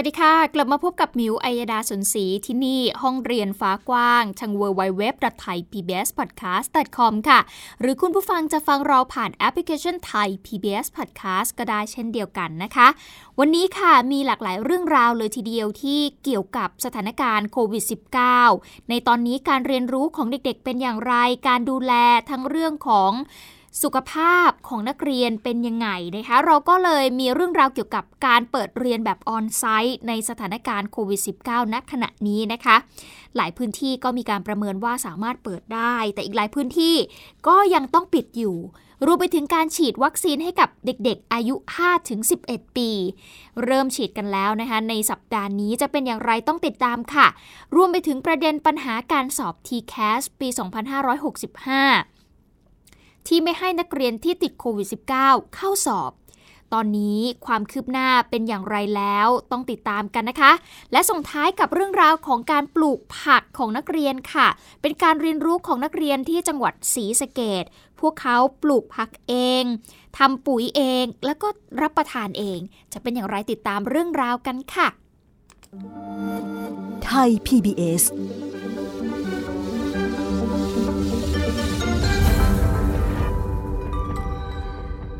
วัสดีค่ะ กลับมาพบกับมิวอัยดาสนศรีที่นี่ห้องเรียนฟ้ากว้างทาง w w w t h a i PBS Podcast com ค่ะ หรือคุณผู้ฟังจะฟังเราผ่านแอปพลิเคชันไทย PBS Podcast ก็ได้เช่นเดียวกันนะคะ วันนี้ค่ะมีหลากหลายเรื่องราวเลยทีเดียวที่เกี่ยวกับสถานการณ์โควิด -19 ในตอนนี้การเรียนรู้ของเด็กๆเป็นอย่างไร การดูแลทั้งเรื่องของ สุขภาพของนักเรียนเป็นยังไงนะคะ เราก็เลยมีเรื่องราวเกี่ยวกับการเปิดเรียนแบบออนไซต์ในสถานการณ์โควิด -19 ณขณะนี้นะคะ หลายพื้นที่ก็มีการประเมินว่าสามารถเปิดได้ แต่อีกหลายพื้นที่ก็ยังต้องปิดอยู่ รวมไปถึงการฉีดวัคซีนให้กับเด็กๆ อายุ 5-11 ปี เริ่มฉีดกันแล้วนะคะ ในสัปดาห์นี้จะเป็นอย่างไรต้องติดตามค่ะ รวมไปถึงประเด็นปัญหาการสอบ TCAS ปี 2565 ที่ไม่ให้นักเรียนที่ติดโควิด -19 เข้าสอบ ตอนนี้ความคืบหน้าเป็นอย่างไรแล้วต้องติดตามกันนะคะ และส่งท้ายกับเรื่องราวของการปลูกผักของนักเรียนค่ะ เป็นการเรียนรู้ของนักเรียนที่จังหวัดศรีสะเกดพวกเขาปลูกผักเองทำปุ๋ยเองแล้วก็รับประทานเอง จะเป็นอย่างไรติดตามเรื่องราวกันค่ะ ไทย PBS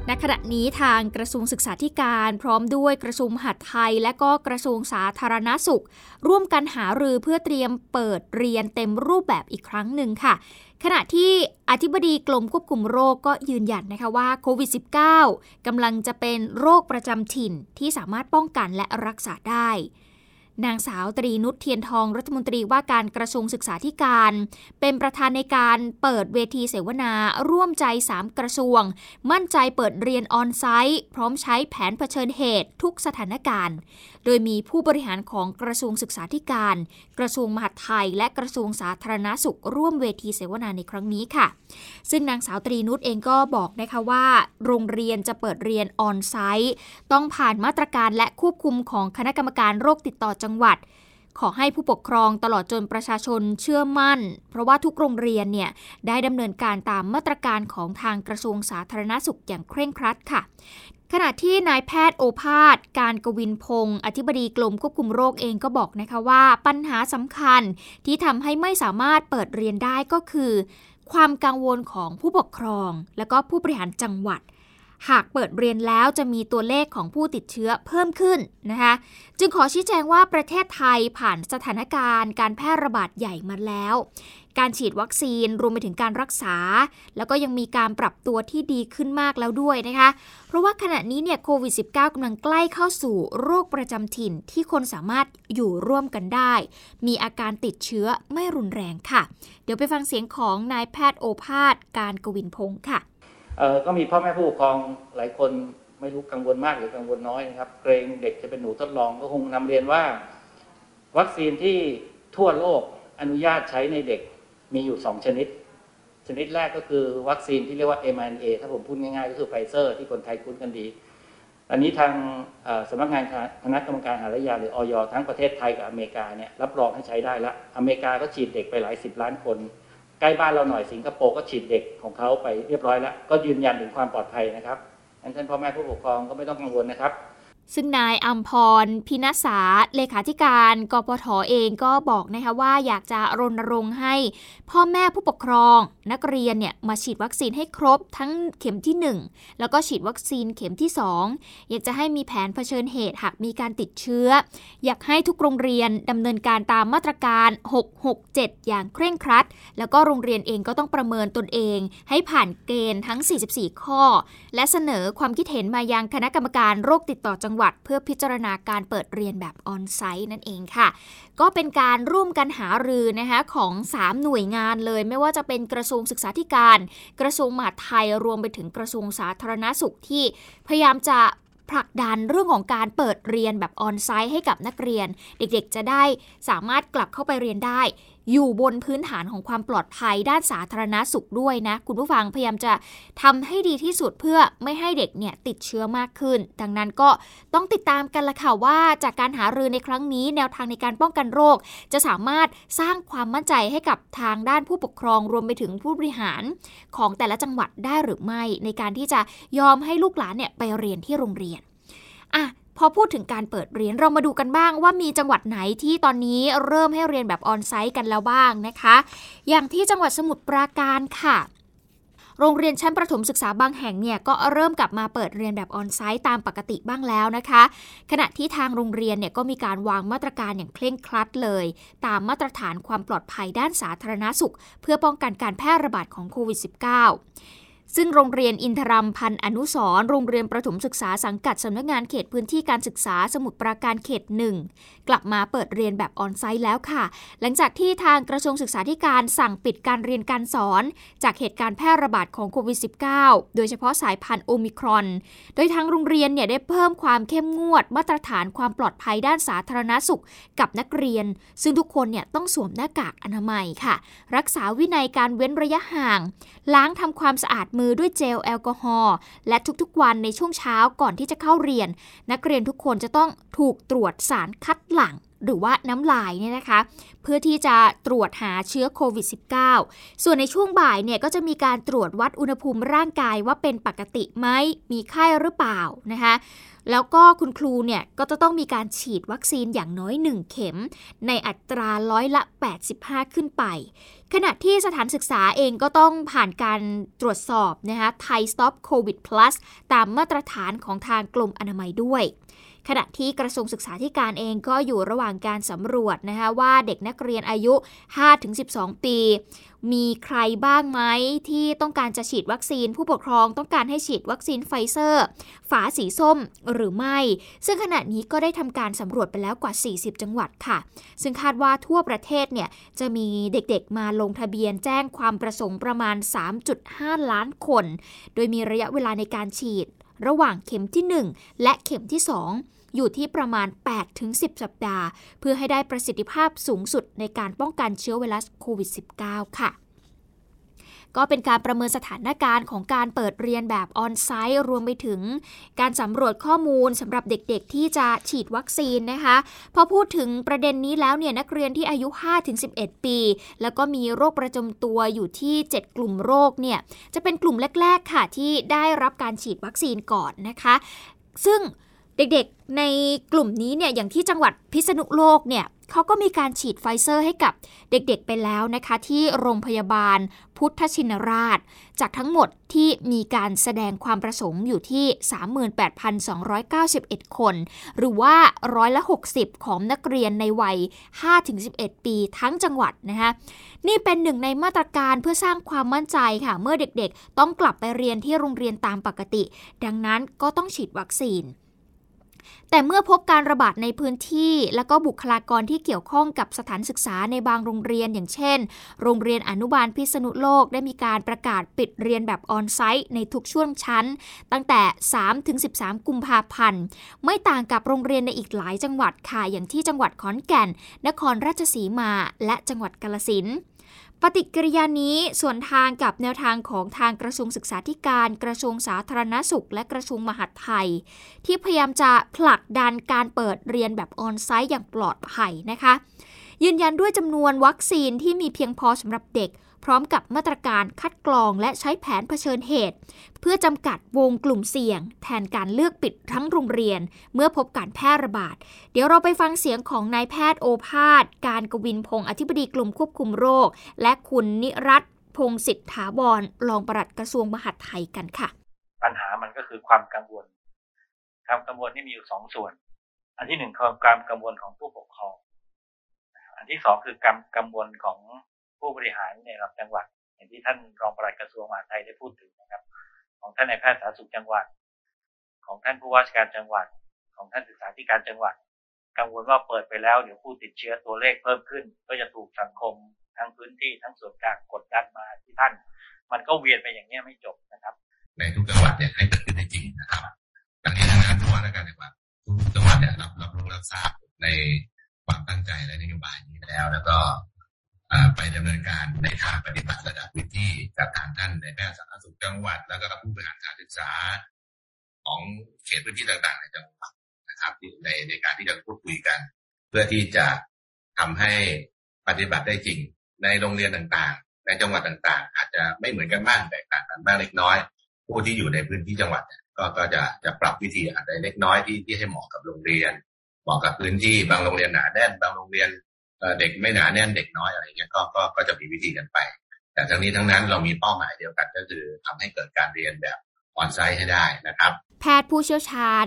ณขณะนี้ทางกระทรวงศึกษาธิการพร้อมด้วยกระทรวงมหาดไทย และก็กระทรวงสาธารณาสุข ร่วมกันหารือเพื่อเตรียมเปิดเรียนเต็มรูปแบบอีกครั้งหนึ่งค่ะ ขณะที่อธิบดีกรมควบคุมโรคก็ยืนยันนะคะว่าโควิด -19 กำลังจะเป็นโรคประจำถิ่นที่สามารถป้องกันและรักษาได้ นางสาวตรีนุชเทียนทองรัฐมนตรีว่าการกระทรวงศึกษาธิการ เป็นประธานในการเปิดเวทีเสวนา ร่วมใจ 3 กระทรวง มั่นใจเปิดเรียนออนไซต์พร้อมใช้แผนเผชิญเหตุทุกสถานการณ์ โดยมีผู้บริหารของกระทรวงศึกษาธิการ กระทรวงมหาดไทย และกระทรวงสาธารณาสุข ร่วมเวทีเสวนาในครั้งนี้ค่ะ ซึ่งนางสาวตรีนุชเองก็บอกนะคะว่า โรงเรียนจะเปิดเรียนออนไซต์ต้องผ่านมาตรการและควบคุมของคณะกรรมการโรคติดต่อจังหวัด ขอให้ผู้ปกครองตลอดจนประชาชนเชื่อมั่น เพราะว่าทุกโรงเรียนเนี่ยได้ดำเนินการตามมาตรการของทางกระทรวงสาธารณสุขอย่างเคร่งครัดค่ะขณะที่นายแพทย์โอภาส การกวินพงศ์อธิบดีกรมควบคุมโรคเองก็บอกนะคะว่า ปัญหาสำคัญที่ทำให้ไม่สามารถเปิดเรียนได้ก็คือ ความกังวลของผู้ปกครอง และก็ผู้บริหารจังหวัด หากเปิดเรียนแล้วจะมีตัวเลขของผู้ติดเชื้อเพิ่มขึ้นนะคะจึงขอชี้แจงว่าประเทศไทยผ่านสถานการณ์การแพร่ระบาดใหญ่มาแล้ว การฉีดวัคซีนรวมไปถึงการรักษา แล้วก็ยังมีการปรับตัวที่ดีขึ้นมากแล้วด้วยนะคะ เพราะว่าขณะนี้เนี่ยโควิด -19 กำลังใกล้เข้าสู่โรคประจำถิ่นที่คนสามารถอยู่ร่วมกันได้ มีอาการติดเชื้อไม่รุนแรงค่ะ เดี๋ยวไปฟังเสียงของนายแพทย์โอภาสการกวินพงศ์ค่ะ ก็มีพ่อแม่ผู้ปกครองหลายคนไม่รู้กังวลมากหรือกังวลน้อยนะครับ เกรงเด็กจะเป็นหนูทดลองก็คงนำเรียนว่า วัคซีนที่ทั่วโลกอนุญาตใช้ในเด็กมีอยู่สองชนิด ชนิดแรกก็คือวัคซีนที่เรียกว่า mRNA ถ้าผมพูดง่ายๆ ก็คือไฟเซอร์ที่คนไทยคุ้นกันดี อันนี้ทางสำนักงานคณะกรรมการอาหารและยาหรืออย.ทั้งประเทศไทยกับอเมริกาเนี่ยรับรองให้ใช้ได้แล้วอเมริกาก็ฉีดเด็กไปหลายสิบล้านคน ใกล้บ้านเราหน่อยสิงคโปร์ก็ฉีดเด็กของเขาไปเรียบร้อยแล้ว ก็ยืนยันถึงความปลอดภัยนะครับอันท่านพ่อแม่ผู้ปกครองก็ไม่ต้องกังวลนะครับ ซึ่งนายอัมพรพินัสาเลขาธิการกปทอเองก็บอกนะคะว่าอยากจะรณรงค์ให้พ่อแม่ผู้ปกครอง นักเรียนเนี่ยมาฉีดวัคซีนให้ครบทั้งเข็มที่ 1 แล้วก็ฉีดวัคซีนเข็มที่ 2 อยากจะให้มีแผนเผชิญเหตุหากมีการติดเชื้อ อยากให้ทุกโรงเรียนดำเนินการตามมาตรการ 667 อย่างเคร่งครัด แล้วก็โรงเรียนเองก็ต้องประเมินตนเอง ให้ผ่านเกณฑ์ทั้ง 44 ข้อ และเสนอความคิดเห็นมายังคณะกรรมการโรคติดต่อจังหวัดเพื่อพิจารณาการเปิดเรียนแบบออนไซต์นั่นเองค่ะ ก็เป็นการร่วมกันหารือนะคะของ 3 หน่วยงานเลย ไม่ว่าจะเป็นกระทรวงศึกษาธิการ กระทรวงมหาดไทยรวมไปถึงกระทรวงสาธารณาสุขที่พยายามจะผลักดันเรื่องของการเปิดเรียนแบบออนไซต์ให้กับนักเรียน เด็กๆ จะได้สามารถกลับเข้าไปเรียนได้ อยู่บนพื้นฐานของความปลอดภัยด้านสาธารณาสุขด้วยนะ คุณผู้ฟังพยายามจะทำให้ดีที่สุดเพื่อไม่ให้เด็กเนี่ยติดเชื้อมากขึ้น ดังนั้นก็ต้องติดตามกันละค่ะว่า จากการหารือในครั้งนี้ แนวทางในการป้องกันโรค จะสามารถสร้างความมั่นใจให้กับทางด้านผู้ปกครองรวมไปถึงผู้บริหารของแต่ละจังหวัดได้หรือไม่ ในการที่จะยอมให้ลูกหลานเนี่ยไปเรียนที่โรงเรียนอะ พอพูดถึงการเปิดเรียนเรามาดูกันบ้างว่ามีจังหวัดไหนที่ตอนนี้เริ่มให้เรียนแบบออนไซต์กันแล้วบ้างนะคะ อย่างที่จังหวัดสมุทรปราการค่ะ โรงเรียนชั้นประถมศึกษาบางแห่งเนี่ยก็เริ่มกลับมาเปิดเรียนแบบออนไซต์ตามปกติบ้างแล้วนะคะ ขณะที่ทางโรงเรียนเนี่ยก็มีการวางมาตรการอย่างเคร่งครัดเลย ตามมาตรฐานความปลอดภัยด้านสาธารณาสุข เพื่อป้องกันการแพร่ระบาดของโควิด -19 ซึ่งโรงเรียนอินทรัมพันอนุสรโรงเรียนประถมศึกษาสังกัดสำนักงานเขตพื้นที่การศึกษาสมุทรปราการเขตหนึ่งกลับมาเปิดเรียนแบบออนไซต์แล้วค่ะ หลังจากที่ทางกระทรวงศึกษาธิการสั่งปิดการเรียนการสอน จากเหตุการณ์แพร่ระบาดของโควิด -19 โดยเฉพาะสายพันธุ์โอมิครอน โดยทางโรงเรียนเนี่ยได้เพิ่มความเข้มงวด มาตรฐานความปลอดภัยด้านสาธารณสุข กับนักเรียน ซึ่งทุกคนเนี่ยต้องสวมหน้ากากอนามัยค่ะ รักษาวินัยการเว้นระยะห่าง ล้างทำความสะอาดมือด้วยเจลแอลกอฮอล์และทุกๆวันในช่วงเช้าก่อนที่จะเข้าเรียน นักเรียนทุกคนจะต้องถูกตรวจสารคัดหลั่ง หรือว่าน้ำลายเนี่ยนะคะ เพื่อที่จะตรวจหาเชื้อโควิด -19 ส่วนในช่วงบ่ายเนี่ยก็จะมีการตรวจวัดอุณหภูมิร่างกายว่าเป็นปกติไหมมีไข้หรือเปล่านะคะแล้วก็คุณครูเนี่ยก็จะต้องมีการฉีดวัคซีนอย่างน้อย 1 เข็ม ในอัตราร้อยละ 85 ขึ้นไป ขณะที่สถานศึกษาเองก็ต้องผ่านการตรวจสอบนะคะไทย Stop COVID Plus ตามมาตรฐานของทางกรมอนามัยด้วย ขณะที่กระทรวงศึกษาธิการเองก็อยู่ระหว่างการสำรวจนะคะว่าเด็กนักเรียนอายุ 5-12 ปี มีใครบ้างไหมที่ต้องการจะฉีดวัคซีน ผู้ปกครองต้องการให้ฉีดวัคซีนไฟเซอร์ ฝาสีส้มหรือไม่ ซึ่งขณะนี้ก็ได้ทำการสำรวจไปแล้วกว่า 40 จังหวัดค่ะ ซึ่งคาดว่าทั่วประเทศเนี่ยจะมีเด็กๆมาลงทะเบียนแจ้งความประสงค์ประมาณ 3.5 ล้านคน โดยมีระยะเวลาในการฉีดระหว่างเข็มที่ 1 และเข็มที่ 2 อยู่ที่ประมาณ 8-10 สัปดาห์ เพื่อให้ได้ประสิทธิภาพสูงสุดในการป้องกันเชื้อไวรัสโควิด -19 ค่ะก็เป็นการประเมินสถานการณ์ของการเปิดเรียนแบบออนไซต์รวมไปถึง การสำรวจข้อมูลสำหรับเด็กๆ ที่จะฉีดวัคซีนนะคะพอพูดถึงประเด็นนี้แล้วเนี่ยนักเรียนที่อายุ 5-11 ปี แล้วก็มีโรคประจำตัวอยู่ที่ 7 กลุ่มโรคเนี่ยจะเป็นกลุ่มแรก ๆ ค่ะที่ได้รับการฉีดวัคซีนก่อนนะคะ ซึ่ง เด็กๆในกลุ่มนี้เนี่ยอย่างที่จังหวัดพิษณุโลกเนี่ยเขาก็มีการฉีดไฟเซอร์ให้กับเด็กๆไปแล้วนะคะ ที่โรงพยาบาลพุทธชินราช จากทั้งหมดที่มีการแสดงความประสงค์อยู่ที่ 38,291 คน หรือว่าร้อยละ 60 ของนักเรียนในวัย 5-11 ปีทั้งจังหวัดนะคะนี่เป็นหนึ่งในมาตรการเพื่อสร้างความมั่นใจค่ะ เมื่อเด็กๆ ต้องกลับไปเรียนที่โรงเรียนตามปกติ ดังนั้นก็ต้องฉีดวัคซีน แต่เมื่อพบการระบาดในพื้นที่ และก็บุคลากรที่เกี่ยวข้องกับสถานศึกษาในบางโรงเรียนอย่างเช่น โรงเรียนอนุบาลพิษณุโลกได้มีการประกาศปิดเรียนแบบออนไซต์ในทุกช่วงชั้น ตั้งแต่ 3-13 กุมภาพันธ์ ไม่ต่างกับโรงเรียนในอีกหลายจังหวัดค่ะอย่างที่จังหวัดขอนแก่น นครราชสีมา และจังหวัดกาลสิน ปฏิกิริยานี้ส่วนทางกับแนวทางของทางกระทรวงศึกษาธิการ กระทรวงสาธารณสุข และกระทรวงมหาดไทย ที่พยายามจะผลักดันการเปิดเรียนแบบออนไซต์อย่างปลอดภัยนะคะ ยืนยันด้วยจำนวนวัคซีนที่มีเพียงพอสำหรับเด็ก พร้อมกับมาตรการคัดกรองและใช้แผนเผชิญเหตุ เพื่อจำกัดวงกลุ่มเสี่ยง แทนการเลือกปิดทั้งโรงเรียน เมื่อพบการแพร่ระบาด เดี๋ยวเราไปฟังเสียงของนายแพทย์โอภาส การกวินพงศ์อธิบดีกลุ่มควบคุมโรค และคุณนิรัตพงศิษฐาบรรองปลัดกระทรวงมหาดไทยกันค่ะ ปัญหามันก็คือความกังวล ความกังวลนี่มีอยู่สองส่วน อันที่หนึ่งคือความกังวลของผู้ปกครอง อันที่สองคือการกังวลของ ผู้บริหารในระดับจังหวัด อย่างที่ท่านรองปลัดกระทรวงมหาดไทยได้พูดถึงนะครับ ของท่านนายแพทย์สาธารณสุขจังหวัด ของท่านผู้ว่าราชการจังหวัด ของท่านศึกษาธิการจังหวัด กังวลว่าเปิดไปแล้วเดี๋ยวผู้ติดเชื้อตัวเลขเพิ่มขึ้น ก็จะถูกสังคมทั้งพื้นที่ทั้งส่วนกลางกดดันมาที่ท่าน มันก็เวียนไปอย่างนี้ไม่จบนะครับ ในทุกจังหวัดเนี่ยให้เกิดขึ้นจริงนะครับทั้งนี้ทั้งนั้นผู้ว่าราชการจังหวัดทุกจังหวัดเนี่ยรับรับรู้รับทราบในความตั้งใจและนโยบายนี้แล้ว แล้วก็ ไปดำเนินการในทางปฏิบัติระดับพื้นที่กับทางท่านในแพทย์สาธารณสุขจังหวัด แล้วก็ผู้บริหารการศึกษาของเขตพื้นที่ต่างๆ ในจังหวัดนะครับในในการที่จะพูดคุยกัน เพื่อที่จะทำให้ปฏิบัติได้จริง ในโรงเรียนต่างๆ ในจังหวัดต่างๆ อาจจะไม่เหมือนกันบ้างแตกต่างกันบ้างเล็กน้อย ผู้ที่อยู่ในพื้นที่จังหวัดก็ก็จะจะปรับวิธีอาจจะเล็กน้อยที่ที่ให้เหมาะกับโรงเรียนเหมาะกับพื้นที่บางโรงเรียนหนาแน่นบางโรงเรียน เด็กไม่หนาแน่นเด็กน้อยอะไรเงี้ยก็ก็ก็จะมีวิธีกันไป แต่ทั้งนี้ทั้งนั้นเรามีเป้าหมายเดียวกันก็คือทำให้เกิดการเรียนแบบออนไซต์ให้ได้นะครับ แพทย์ผู้เชี่ยวชาญ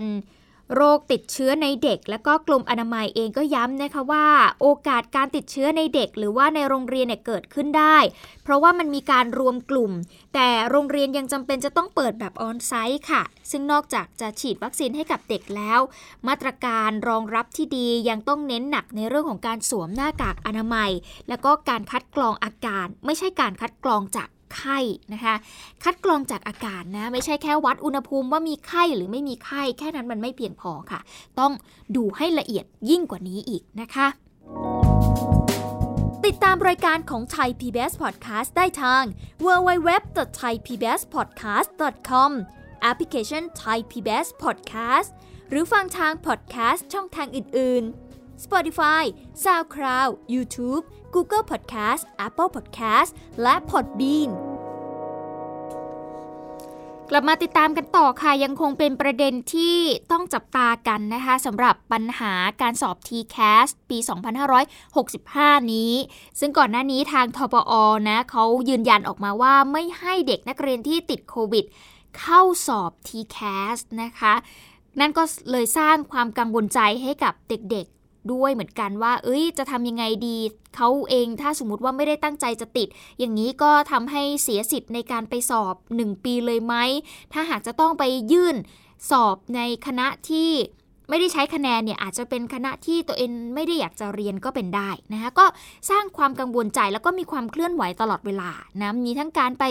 โรคติดเชื้อในเด็ก และก็กลุ่มอนามัยเองก็ย้ำนะคะว่า โอกาสการติดเชื้อในเด็ก หรือว่าในโรงเรียนเนี่ยเกิดขึ้นได้ เพราะว่ามันมีการรวมกลุ่ม แต่โรงเรียนยังจำเป็นจะต้องเปิดแบบออนไซต์ค่ะ ซึ่งนอกจากจะฉีดวัคซีนให้กับเด็กแล้ว มาตรการรองรับที่ดียังต้องเน้นหนักในเรื่องของการสวมหน้ากากอนามัย แล้วก็การคัดกรองอาการ ไม่ใช่การคัดกรองจาก ไข้นะคะ คัดกรองจากอากาศนะ ไม่ใช่แค่วัดอุณหภูมิว่ามีไข้หรือไม่มีไข้ แค่นั้นมันไม่เพียงพอค่ะ ต้องดูให้ละเอียดยิ่งกว่านี้อีกนะคะติดตามรายการของไทย PBS Podcast ได้ทาง www.thaipbspodcast.com แอปพลิเคชัน Thai PBS Podcast หรือฟังทาง podcast ช่องทางอื่น ๆ Spotify SoundCloud YouTube Google Podcast Apple Podcast และ Podbean กลับมาติดตามกันต่อค่ะ ยังคงเป็นประเด็นที่ต้องจับตากันนะคะสำหรับปัญหาการสอบ TCAS ปี 2565 นี้ ซึ่งก่อนหน้านี้ทางทปอนะเขายืนยันออกมาว่าไม่ให้เด็กนักเรียนที่ติดโควิด เข้าสอบ TCAS นะคะ นั่นก็เลยสร้างความกังวลใจให้กับเด็ก ด้วยเหมือนกันว่า เอ้ย จะทำยังไงดี เขาเองถ้าสมมติว่าไม่ได้ตั้งใจจะติด อย่างนี้ก็ทำให้เสียสิทธิ์ในการไปสอบ 1 ปีเลยไหม ถ้าหากจะต้องไปยื่นสอบในคณะที่ไม่ได้ใช้คะแนนเนี่ยอาจจะเป็นคณะที่ตัวเองไม่ได้อยากจะเรียนก็เป็นได้นะคะก็สร้างความกังวลใจแล้วก็มีความเคลื่อนไหวตลอดเวลานะมีทั้งการไป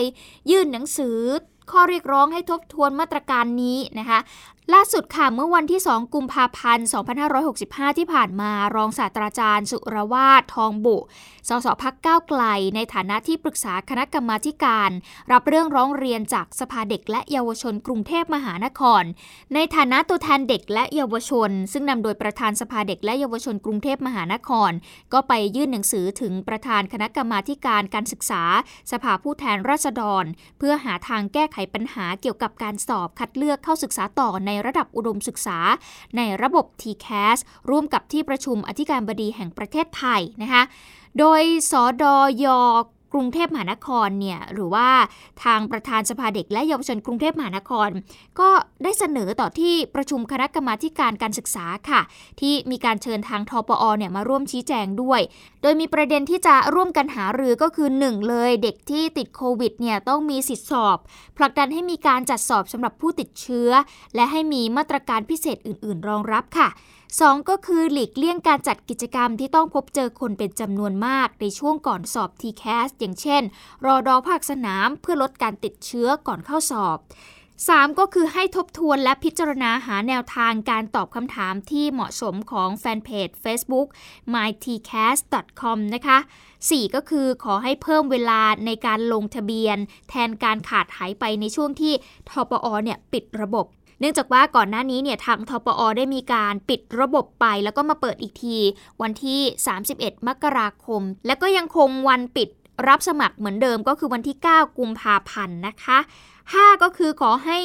ยื่นหนังสือข้อเรียกร้องให้ทบทวนมาตรการนี้นะคะ ล่าสุดค่ะ เมื่อวันที่ 2 กุมภาพันธ์ 2565 ที่ผ่านมารองศาสตราจารย์ สุรวาททองบุ สสพักก้าวไกล ในฐานะที่ปรึกษาคณะกรรมาการ รับเรื่องร้องเรียนจากสภาเด็กและเยาวชนกรุงเทพมหานคร ในฐานะตัวแทนเด็กและเยาวชน ซึ่งนำโดยประธานสภาเด็กและเยาวชนกรุงเทพมหานคร ก็ไปยื่นหนังสือถึงประธานคณะกรรมาการการศึกษา สภาผู้แทนราษฎร เพื่อหาทางแก้ไขปัญหาเกี่ยวกับการสอบคัดเลือกเข้าศึกษาต่อในระดับอุดมศึกษา ในระบบ TCAS ร่วมกับที่ประชุมอธิการบดีแห่งประเทศไทยนะคะ โดยสอดอย กรุงเทพมหานครเนี่ยหรือว่าทางประธานสภาเด็กและเยาวชนกรุงเทพมหานคร ก็ได้เสนอต่อที่ประชุมคณะกรรมาการการศึกษาค่ะ ที่มีการเชิญทางทปอเนี่ยมาร่วมชี้แจงด้วย โดยมีประเด็นที่จะร่วมกันหารือก็คือ 1 เลยเด็กที่ติดโควิดเนี่ยต้องมีสิทธิสอบ ผลักดันให้มีการจัดสอบสำหรับผู้ติดเชื้อ และให้มีมาตรการพิเศษอื่น ๆ รองรับค่ะ 2 ก็คือหลีกเลี่ยงการจัดกิจกรรมที่ต้องพบเจอคนเป็นจำนวนมากในช่วงก่อนสอบ TCAS อย่างเช่น รอดอภาคสนามเพื่อลดการติดเชื้อก่อนเข้าสอบ 3 ก็คือให้ทบทวนและพิจารณาหาแนวทางการตอบคำถามที่เหมาะสมของแฟนเพจ Facebook mytcast.com นะคะ 4 ก็คือขอให้เพิ่มเวลาในการลงทะเบียน แทนการขาดหายไปในช่วงที่ทปอเนี่ยปิดระบบ เนื่องจากว่าก่อนหน้านี้เนี่ยทางทปอได้มีการปิดระบบไป แล้วก็มาเปิดอีกที วันที่ 31 มกราคม และก็ยังคงวันปิดรับสมัครเหมือนเดิมก็คือวันที่ 9 กุมภาพันธ์นะคะ 5 ก็คือขอให้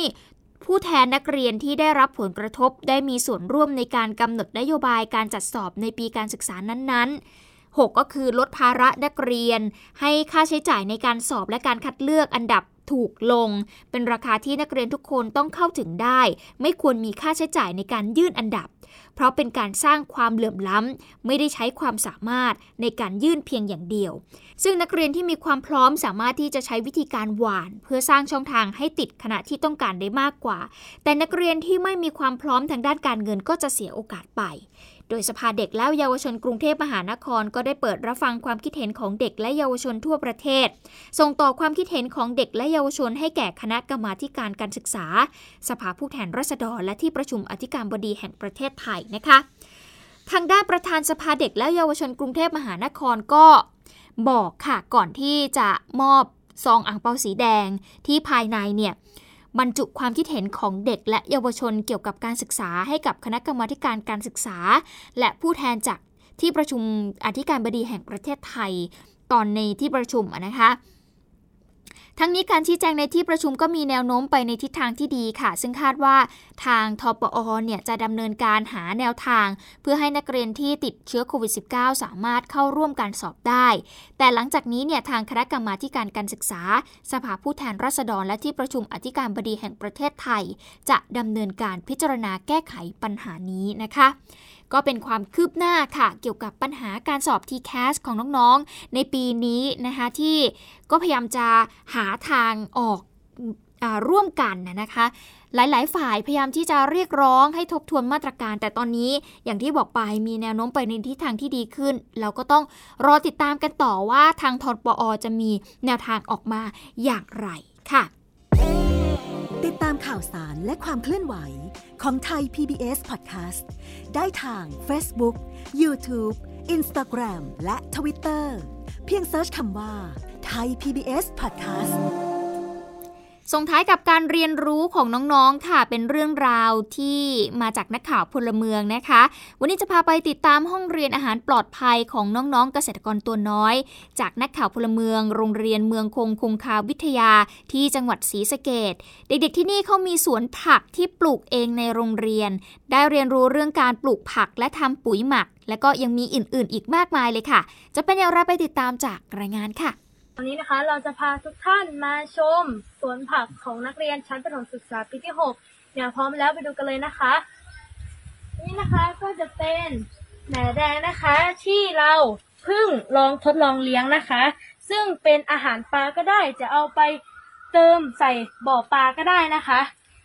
ผู้แทนนักเรียนที่ได้รับผลกระทบได้มีส่วนร่วมในการกำหนดนโยบายการจัดสอบในปีการศึกษานั้นๆ 6 ก็คือลดภาระนักเรียน ให้ค่าใช้จ่ายในการสอบและการคัดเลือกอันดับถูกลง เป็นราคาที่นักเรียนทุกคนต้องเข้าถึงได้ ไม่ควรมีค่าใช้จ่ายในการยื่นอันดับ เพราะเป็นการสร้างความเหลื่อมล้ำ ไม่ได้ใช้ความสามารถในการยื่นเพียงอย่างเดียว ซึ่งนักเรียนที่มีความพร้อมสามารถที่จะใช้วิธีการหวาน เพื่อสร้างช่องทางให้ติดขณะที่ต้องการได้มากกว่า แต่นักเรียนที่ไม่มีความพร้อมทางด้านการเงินก็จะเสียโอกาสไป โดยสภาเด็กและเยาวชนกรุงเทพมหานคร ก็ได้เปิดรับฟังความคิดเห็นของเด็กและเยาวชนทั่วประเทศ ส่งต่อความคิดเห็นของเด็กและเยาวชน ให้แก่คณะกรรมาการการศึกษา สภาผู้แทนราษฎร และที่ประชุมอธิการบดีแห่งประเทศไทยนะคะทางด้านประธานสภาเด็กและเยาวชนกรุงเทพมหานครก็บอกค่ะก่อนที่จะมอบซองอ่างเปาสีแดงที่ภายในเนี่ย บรรจุความคิดเห็นของเด็กและเยาวชนเกี่ยวกับการศึกษาให้กับคณะกรรมาการการศึกษา และผู้แทนจากที่ประชุมอธิการบดีแห่งประเทศไทย ตอนในที่ประชุมนะคะ ทั้งนี้การชี้แจงในที่ประชุมก็มีแนวโน้มไปในทิศทางที่ดีค่ะ ซึ่งคาดว่าทางทปอเนี่ยจะดำเนินการหาแนวทาง เพื่อให้นักเรียนที่ติดเชื้อโควิด -19 สามารถเข้าร่วมการสอบได้ แต่หลังจากนี้เนี่ยทางคณะกรรมาการการศึกษา สภาผู้แทนราษฎร และที่ประชุมอธิการบดีแห่งประเทศไทย จะดำเนินการพิจารณาแก้ไขปัญหานี้นะคะ ก็เป็นความคืบหน้าค่ะ เกี่ยวกับปัญหาการสอบ TCAS ของน้องๆ ในปีนี้นะคะที่ก็พยายามจะหาทางออกอร่วมกันนะคะ หลาย ๆ ฝ่ายพยายามที่จะเรียกร้องให้ทบทวนมาตรการ แต่ตอนนี้อย่างที่บอกไปมีแนวโน้มไปในทิศทางที่ดีขึ้น เราก็ต้องรอติดตามกันต่อว่าทางทปอจะมีแนวทางออกมาอย่างไรค่ะ ติดตามข่าวสารและความเคลื่อนไหวของไทย PBS Podcast ได้ทาง Facebook, YouTube, Instagram และ Twitter เพียงเซิร์ชคำว่าไทย PBS Podcast ส่งท้ายกับการเรียนรู้ของน้องๆ ค่ะ เป็นเรื่องราวที่มาจากนักข่าวพลเมืองนะคะ วันนี้จะพาไปติดตามห้องเรียนอาหารปลอดภัยของน้องๆ เกษตรกรตัวน้อย จากนักข่าวพลเมือง โรงเรียนเมืองคงคงคาวิทยาที่จังหวัดศรีสะเกดเด็กๆที่นี่เขามีสวนผักที่ปลูกเองในโรงเรียน ได้เรียนรู้เรื่องการปลูกผักและทำปุ๋ยหมัก และก็ยังมีอื่นๆ อีกมากมายเลยค่ะ จะเป็นอย่างไรไปติดตามจากรายงานค่ะ วันนี้นะคะเราจะพาทุกท่านมาชมสวนผักของนักเรียนชั้นประถมศึกษาปีที่6เนี่ยพร้อมแล้วไปดูกันเลยนะคะ นี่นะคะก็จะเป็นแหนแดงนะคะ ที่เราเพิ่งลองทดลองเลี้ยงนะคะ ซึ่งเป็นอาหารปลาก็ได้จะเอาไปเติมใส่บ่อปลาก็ได้นะคะ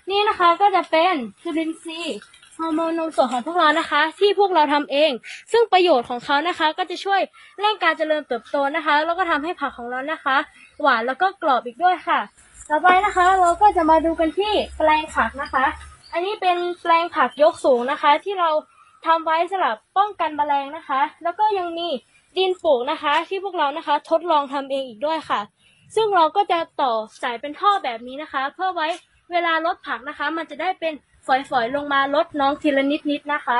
นี่นะคะก็จะเป็นจุลินทรีย์ อร์โมนนมสดของพวกเรานะคะ ที่พวกเราทำเอง ซึ่งประโยชน์ของเขานะคะ ก็จะช่วยเร่งการเจริญเติบโตนะคะ แล้วก็ทำให้ผักของเรานะคะ หวานแล้วก็กรอบอีกด้วยค่ะ ต่อไปนะคะ เราก็จะมาดูกันที่แปลงผักนะคะ อันนี้เป็นแปลงผักยกสูงนะคะ ที่เราทำไว้สำหรับป้องกันแมลงนะคะ แล้วก็ยังมีดินปลูกนะคะ ที่พวกเรานะคะทดลองทำเองอีกด้วยค่ะ ซึ่งเราก็จะต่อสายเป็นท่อแบบนี้นะคะ เพื่อไว้เวลาลดผักนะคะ มันจะได้เป็น ฝอยๆลงมาลดน้องทีละนิดๆนะคะ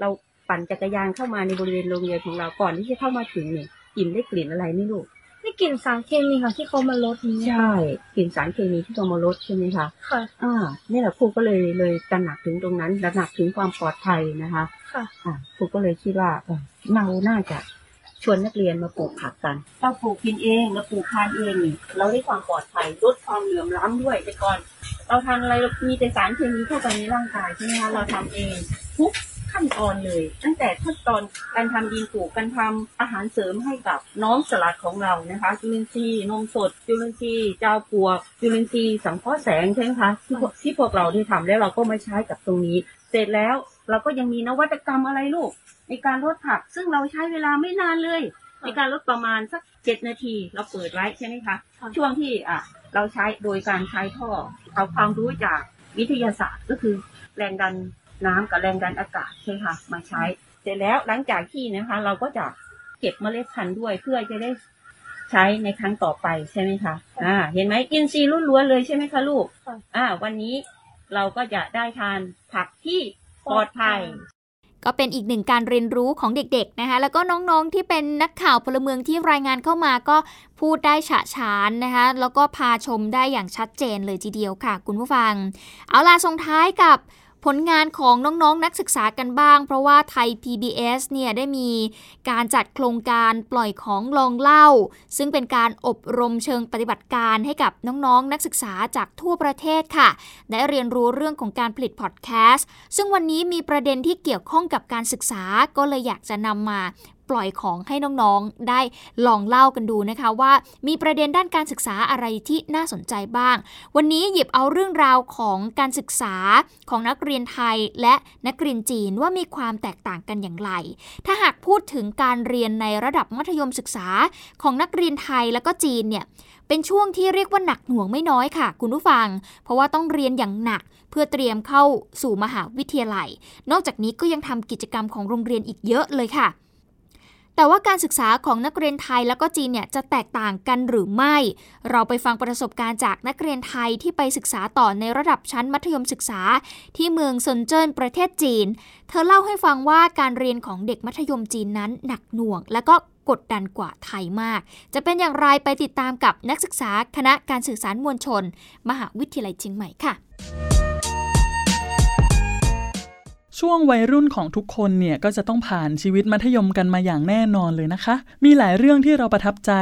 เราปั่นจักรยานเข้ามาในบริเวณโรงเรียนของเราก่อนที่จะเข้ามาถึงเนี่ยกลิ่นได้กลิ่นอะไรไม่รู้ได้กลิ่นสารเคมีค่ะที่เขามาลดนี้ใช่กลิ่นสารเคมีที่เขามาลดใช่ไหมคะค่ะอ่านี่แหละครูก็เลยเลยตระหนักถึงตรงนั้นตระหนักถึงความปลอดภัยนะคะค่ะอ่าครูก็เลยคิดว่าเราน่าจะชวนนักเรียนมาปลูกผักกันเราปลูกกินเองเราปลูกทานเองเราได้ความปลอดภัยลดความเหลื่อมล้ำด้วยแต่ก่อน เราทานอะไรมีแต่สารเคมีเข้าไปในร่างกายใช่ไหมคะเราทำเองทุกขั้นตอนเลย ตั้งแต่ขั้นตอนการทำดินปลูกการทำอาหารเสริมให้กับน้องสลัดของเรานะคะ จุลินทรีย์นมสด จุลินทรีย์เจ้าปวก จุลินทรีย์สังเคราะห์แสงใช่ไหมคะที่ที่พวกเราได้ทำแล้วเราก็มาใช้กับตรงนี้ เสร็จแล้วเราก็ยังมีนวัตกรรมอะไรลูก ในการลดผัก ซึ่งเราใช้เวลาไม่นานเลย ในการลดประมาณสักเจ็ดนาที เราเปิดไว้ใช่ไหมคะช่วงที่อะ เราใช้โดยการใช้ท่อ เอาความรู้จากวิทยาศาสตร์ก็คือแรงดันน้ำกับแรงดันอากาศใช่ค่ะ มาใช้ เสร็จแล้วหลังจากที่นะคะ เราก็จะเก็บเมล็ดพันธุ์ด้วยเพื่อจะได้ใช้ในครั้งต่อไปใช่ไหมคะ อ่า เห็นไหมอินทรีย์ล้วนๆเลยใช่ไหมคะลูก อ่า วันนี้เราก็จะได้ทานผักที่ปลอดภัย ก็เป็นอีกหนึ่งการเรียนรู้ของเด็กๆนะคะแล้วก็น้องๆที่เป็นนักข่าวพลเมืองที่รายงานเข้ามาก็พูดได้ฉะฉานนะคะแล้วก็พาชมได้อย่างชัดเจนเลยทีเดียวค่ะ คุณผู้ฟัง เอาล่ะส่งท้ายกับ ผลงานของน้องๆนนักศึกษากันบ้าง เพราะว่าไทย PBS เนี่ยได้มีการจัดโครงการปล่อยของลองเล่า ซึ่งเป็นการอบรมเชิงปฏิบัติการให้กับน้องๆนนักศึกษาจากทั่วประเทศค่ะ ได้เรียนรู้เรื่องของการผลิตพอดแคสต์ซึ่งวันนี้มีประเด็นที่เกี่ยวข้องกับการศึกษาก็เลยอยากจะนำมาปล่อยของให้น้องๆ ได้ลองเล่ากันดูนะคะว่ามีประเด็นด้านการศึกษาอะไรที่น่าสนใจบ้าง วันนี้หยิบเอาเรื่องราวของการศึกษาของนักเรียนไทยและนักเรียนจีนว่ามีความแตกต่างกันอย่างไร ถ้าหากพูดถึงการเรียนในระดับมัธยมศึกษาของนักเรียนไทยและก็จีนเนี่ยเป็นช่วงที่เรียกว่าหนักหน่วงไม่น้อยค่ะ คุณผู้ฟัง เพราะว่าต้องเรียนอย่างหนักเพื่อเตรียมเข้าสู่มหาวิทยาลัย นอกจากนี้ก็ยังทำกิจกรรมของโรงเรียนอีกเยอะเลยค่ะ แต่ว่าการศึกษาของนักเรียนไทยแล้วก็จีนเนี่ยจะแตกต่างกันหรือไม่ เราไปฟังประสบการณ์จากนักเรียนไทยที่ไปศึกษาต่อในระดับชั้นมัธยมศึกษา ที่เมืองซนเจิ้นประเทศจีน เธอเล่าให้ฟังว่าการเรียนของเด็กมัธยมจีนนั้นหนักหน่วง และก็กดดันกว่าไทยมาก จะเป็นอย่างไรไปติดตามกับนักศึกษาคณะการสื่อสารมวลชน มหาวิทยาลัยเชียงใหม่ค่ะ ช่วงวัยรุ่นของทุกคนเนี่ยก็จะต้องผ่านชีวิตมัธยมกันมาอย่างแน่นอนเลยนะคะ มีหลายเรื่องที่เราประทับใจ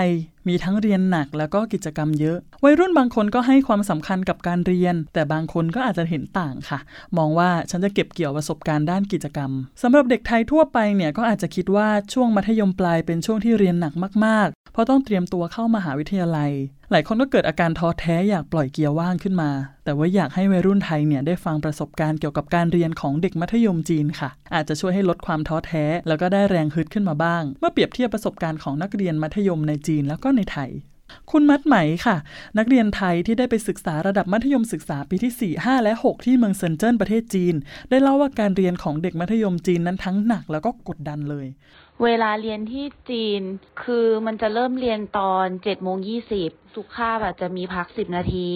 มีทั้งเรียนหนักแล้วก็กิจกรรมเยอะ วัยรุ่นบางคนก็ให้ความสำคัญกับการเรียน แต่บางคนก็อาจจะเห็นต่างค่ะ มองว่าฉันจะเก็บเกี่ยวประสบการณ์ด้านกิจกรรมสำหรับเด็กไทยทั่วไปเนี่ยก็อาจจะคิดว่าช่วงมัธยมปลายเป็นช่วงที่เรียนหนักมากๆ เพราะต้องเตรียมตัวเข้ามาหาวิทยาลัย หลายคนก็เกิดอาการท้อแท้อยากปล่อยเกียร์ว่างขึ้นมา แต่ว่าอยากให้วัยรุ่นไทยเนี่ยได้ฟังประสบการณ์เกี่ยวกับการเรียนของเด็กมัธยมจีนค่ะ อาจจะช่วยให้ลดความท้อแท้ แล้วก็ได้แรงฮึดขึ้นมาบ้าง เมื่อเปรียบเทียบประสบการณ์ของนักเรียนมัธยมในจีนแล้วก็ในไทยคุณมัดไหมค่ะ นักเรียนไทยที่ได้ไปศึกษาระดับมัธยมศึกษาปีที่ 4 5 และ 6 ที่เมืองเซินเจิ้นประเทศจีน ได้เล่าว่าการเรียนของเด็กมัธยมจีนนั้นทั้งหนักแล้วก็กดดันเลย เวลาเรียนที่จีน คือมันจะเริ่มเรียนตอนเจ็ดโมงยี่สิบทุกคาบอะจะมีพักสิบนาที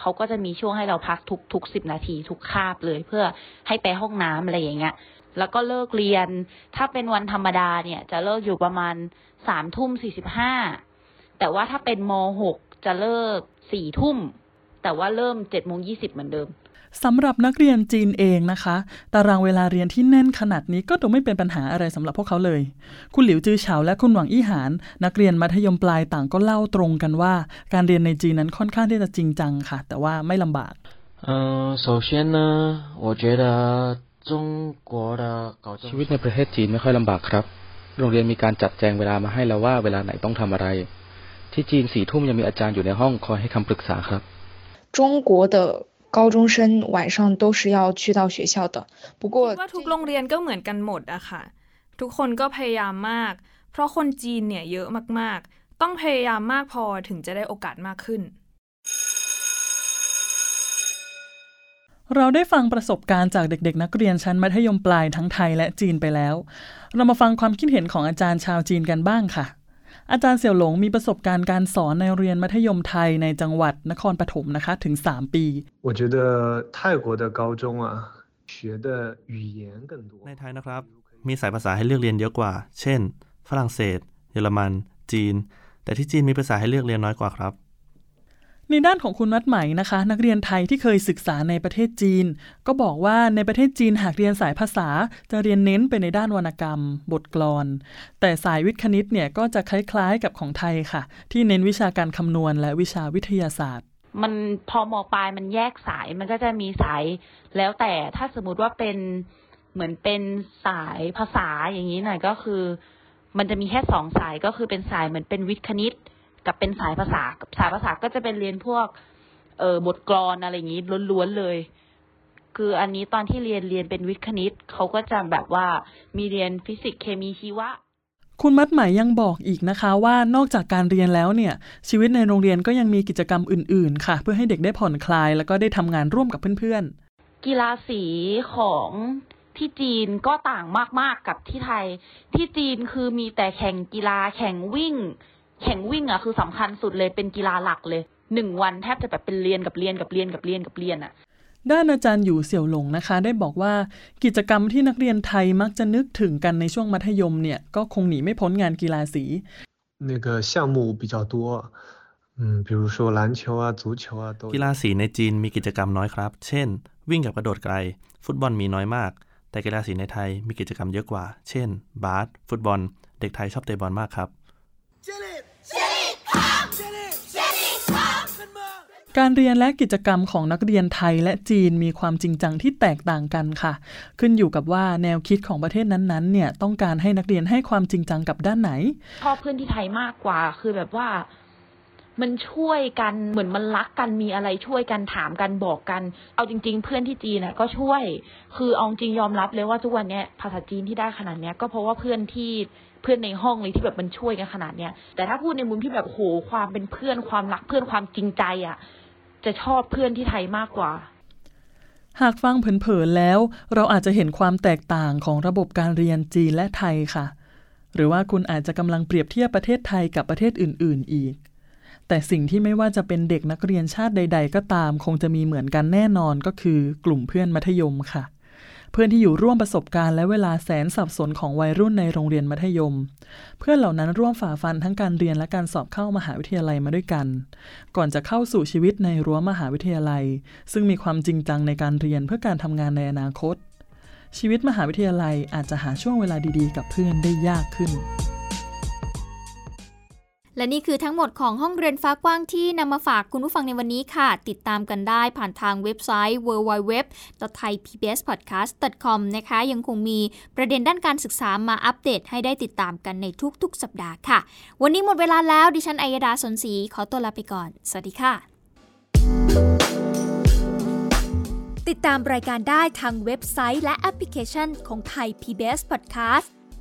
เขาก็จะมีช่วงให้เราพักทุกทุกสิบนาที ทุกคาบเลยเพื่อให้ไปห้องน้ำอะไรอย่างเงี้ยแล้วก็เลิกเรียน ถ้าเป็นวันธรรมดาเนี่ย จะเลิกอยู่ประมาณสามทุ่มสี่สิบห้าแต่ว่าถ้าเป็นมหกจะเลิกสี่ทุ่ม แต่ว่าเริ่มเจ็ดโมงยี่สิบเหมือนเดิม สำหรับนักเรียนจีนเองนะคะ ตารางเวลาเรียนที่แน่นขนาดนี้ก็ดูไม่เป็นปัญหาอะไรสำหรับพวกเขาเลย คุณหลิวจือเฉาและคุณหวังอี้หาน นักเรียนมัธยมปลายต่างก็เล่าตรงกันว่า การเรียนในจีนนั้นค่อนข้างที่จะจริงจังค่ะ แต่ว่าไม่ลำบาก嗯，首先呢，我觉得中国的ชีวิตในประเทศจีนไม่ค่อยลำบากครับ โรงเรียนมีการจัดแจงเวลามาให้แล้วว่าเวลาไหนต้องทำอะไร ที่จีนสี่ทุ่มยังมีอาจารย์อยู่ในห้องคอยให้คำปรึกษาครับ中国的 高中生晚上都是要去到学校的不过ว่าทุกโรงเรียนก็เหมือนกันหมดอะค่ะ ทุกคนก็พยายามมาก เพราะคนจีนเนี่ยเยอะมากๆ ต้องพยายามมากพอถึงจะได้โอกาสมากขึ้น เราได้ฟังประสบการณ์จากเด็กๆ นักเรียนชั้นมัธยมปลายทั้งไทยและจีนไปแล้ว เรามาฟังความคิดเห็นของอาจารย์ชาวจีนกันบ้างค่ะ อาจารย์เสี่ยวหลงมีประสบการณ์การสอนในเรียนมัธยมไทยในจังหวัดนครปฐมนะคะถึง 3 ปี我觉得泰国的高中啊学的语言更多ในไทยนะครับ มีสายภาษาให้เลือกเรียนเยอะกว่า เช่น ฝรั่งเศส เยอรมัน จีน แต่ที่จีนมีภาษาให้เลือกเรียนน้อยกว่าครับ ในด้านของคุณนัดไหมนะคะ นักเรียนไทยที่เคยศึกษาในประเทศจีน ก็บอกว่าในประเทศจีนหากเรียนสายภาษา จะเรียนเน้นไปในด้านวรรณกรรม บทกลอน แต่สายวิทย์คณิตเนี่ยก็จะคล้ายๆกับของไทยค่ะ ที่เน้นวิชาการคำนวณและวิชาวิทยาศาสตร์ มันพอมอปลายมันแยกสายมันก็จะมีสายแล้วแต่ถ้าสมมติว่าเป็นเหมือนเป็นสายภาษาอย่างนี้หน่อยก็คือ มันจะมีแค่สองสายก็คือเป็นสายเหมือนเป็นวิทย์คณิต กับเป็นสายภาษากับสายภาษาก็จะเป็นเรียนพวก เออบทกลอนอะไรอย่างนี้ล้วนๆเลย คืออันนี้ตอนที่เรียนเรียนเป็นวิทย์คณิตเขาก็จะแบบว่ามีเรียนฟิสิกส์เคมีชีวะคุณมัดหมายยังบอกอีกนะคะว่านอกจากการเรียนแล้วเนี่ย ชีวิตในโรงเรียนก็ยังมีกิจกรรมอื่น ๆ ค่ะ เพื่อให้เด็กได้ผ่อนคลาย แล้วก็ได้ทำงานร่วมกับเพื่อนๆ กีฬาสีของที่จีนก็ต่างมากๆกับที่ไทย ที่จีนคือมีแต่แข่งกีฬาแข่งวิ่ง แข่งวิ่งอ่ะคือสำคัญสุดเลยเป็นกีฬาหลักเลยหนึ่งวันแทบจะแบบเป็นเรียนกับเรียนกับเรียนกับเรียนกับเรียนอ่ะ ด้านอาจารย์อยู่เสี่ยวหลงนะคะ ได้บอกว่ากิจกรรมที่นักเรียนไทยมักจะนึกถึงกันในช่วงมัธยมเนี่ย ก็คงหนีไม่พ้นงานกีฬาสี那个项目比较多嗯比如说篮球啊足球啊都กีฬาสีในจีนมีกิจกรรมน้อยครับ เช่น วิ่งกับกระโดดไกล ฟุตบอลมีน้อยมาก แต่กีฬาสีในไทยมีกิจกรรมเยอะกว่า เช่น บาสฟุตบอล เด็กไทยชอบเตะบอลมากครับ การเรียนและกิจกรรมของนักเรียนไทยและจีนมีความจริงจังที่แตกต่างกันค่ะ ขึ้นอยู่กับว่าแนวคิดของประเทศนั้นๆ เนี่ยต้องการให้นักเรียนให้ความจริงจังกับด้านไหน ชอบเพื่อนที่ไทยมากกว่า คือแบบว่า มันช่วยกันเหมือนมันรักกันมีอะไรช่วยกันถามกันบอกกัน เอาจริง ๆ เพื่อนที่จีนน่ะก็ช่วย คือเอาจริงยอมรับเลยว่าทุกวันนี้ภาษาจีนที่ได้ขนาดเนี้ยก็เพราะว่าเพื่อนที่ พื่อนในห้องเลยที่แบบมันช่วยกันขนาดเนี้ยแต่ถ้าพูดในมุมที่แบบโหความเป็นเพื่อนความรักเพื่อนความจริงใจอะ จะชอบเพื่อนที่ไทยมากกว่าหากฟังเผินๆแล้ว เราอาจจะเห็นความแตกต่างของระบบการเรียนจีนและไทยค่ะ หรือว่าคุณอาจจะกำลังเปรียบเทียบประเทศไทยกับประเทศอื่น ๆ อีก แต่สิ่งที่ไม่ว่าจะเป็นเด็กนักเรียนชาติใด ๆ ก็ตาม คงจะมีเหมือนกันแน่นอนก็คือกลุ่มเพื่อนมัธยมค่ะ เพื่อนที่อยู่ร่วมประสบการณ์และเวลาแสนสับสนของวัยรุ่นในโรงเรียนมัธยม เพื่อนเหล่านั้นร่วมฝ่าฟันทั้งการเรียนและการสอบเข้ามหาวิทยาลัยมาด้วยกัน ก่อนจะเข้าสู่ชีวิตในรั้วมหาวิทยาลัย ซึ่งมีความจริงจังในการเรียนเพื่อการทำงานในอนาคต ชีวิตมหาวิทยาลัยอาจจะหาช่วงเวลาดีๆ กับเพื่อนได้ยากขึ้น และนี่คือทั้งหมดของห้องเรียนฟ้ากว้างที่นำมาฝากคุณผู้ฟังในวันนี้ค่ะ ติดตามกันได้ผ่านทางเว็บไซต์ www.thaipbspodcast.com นะคะ ยังคงมีประเด็นด้านการศึกษามาอัปเดตให้ได้ติดตามกันในทุกๆ สัปดาห์ค่ะ วันนี้หมดเวลาแล้วดิฉันอัยดาสนศรีขอตัวลาไปก่อน สวัสดีค่ะ ติดตามรายการได้ทางเว็บไซต์และแอปพลิเคชันของไทย PBS Podcast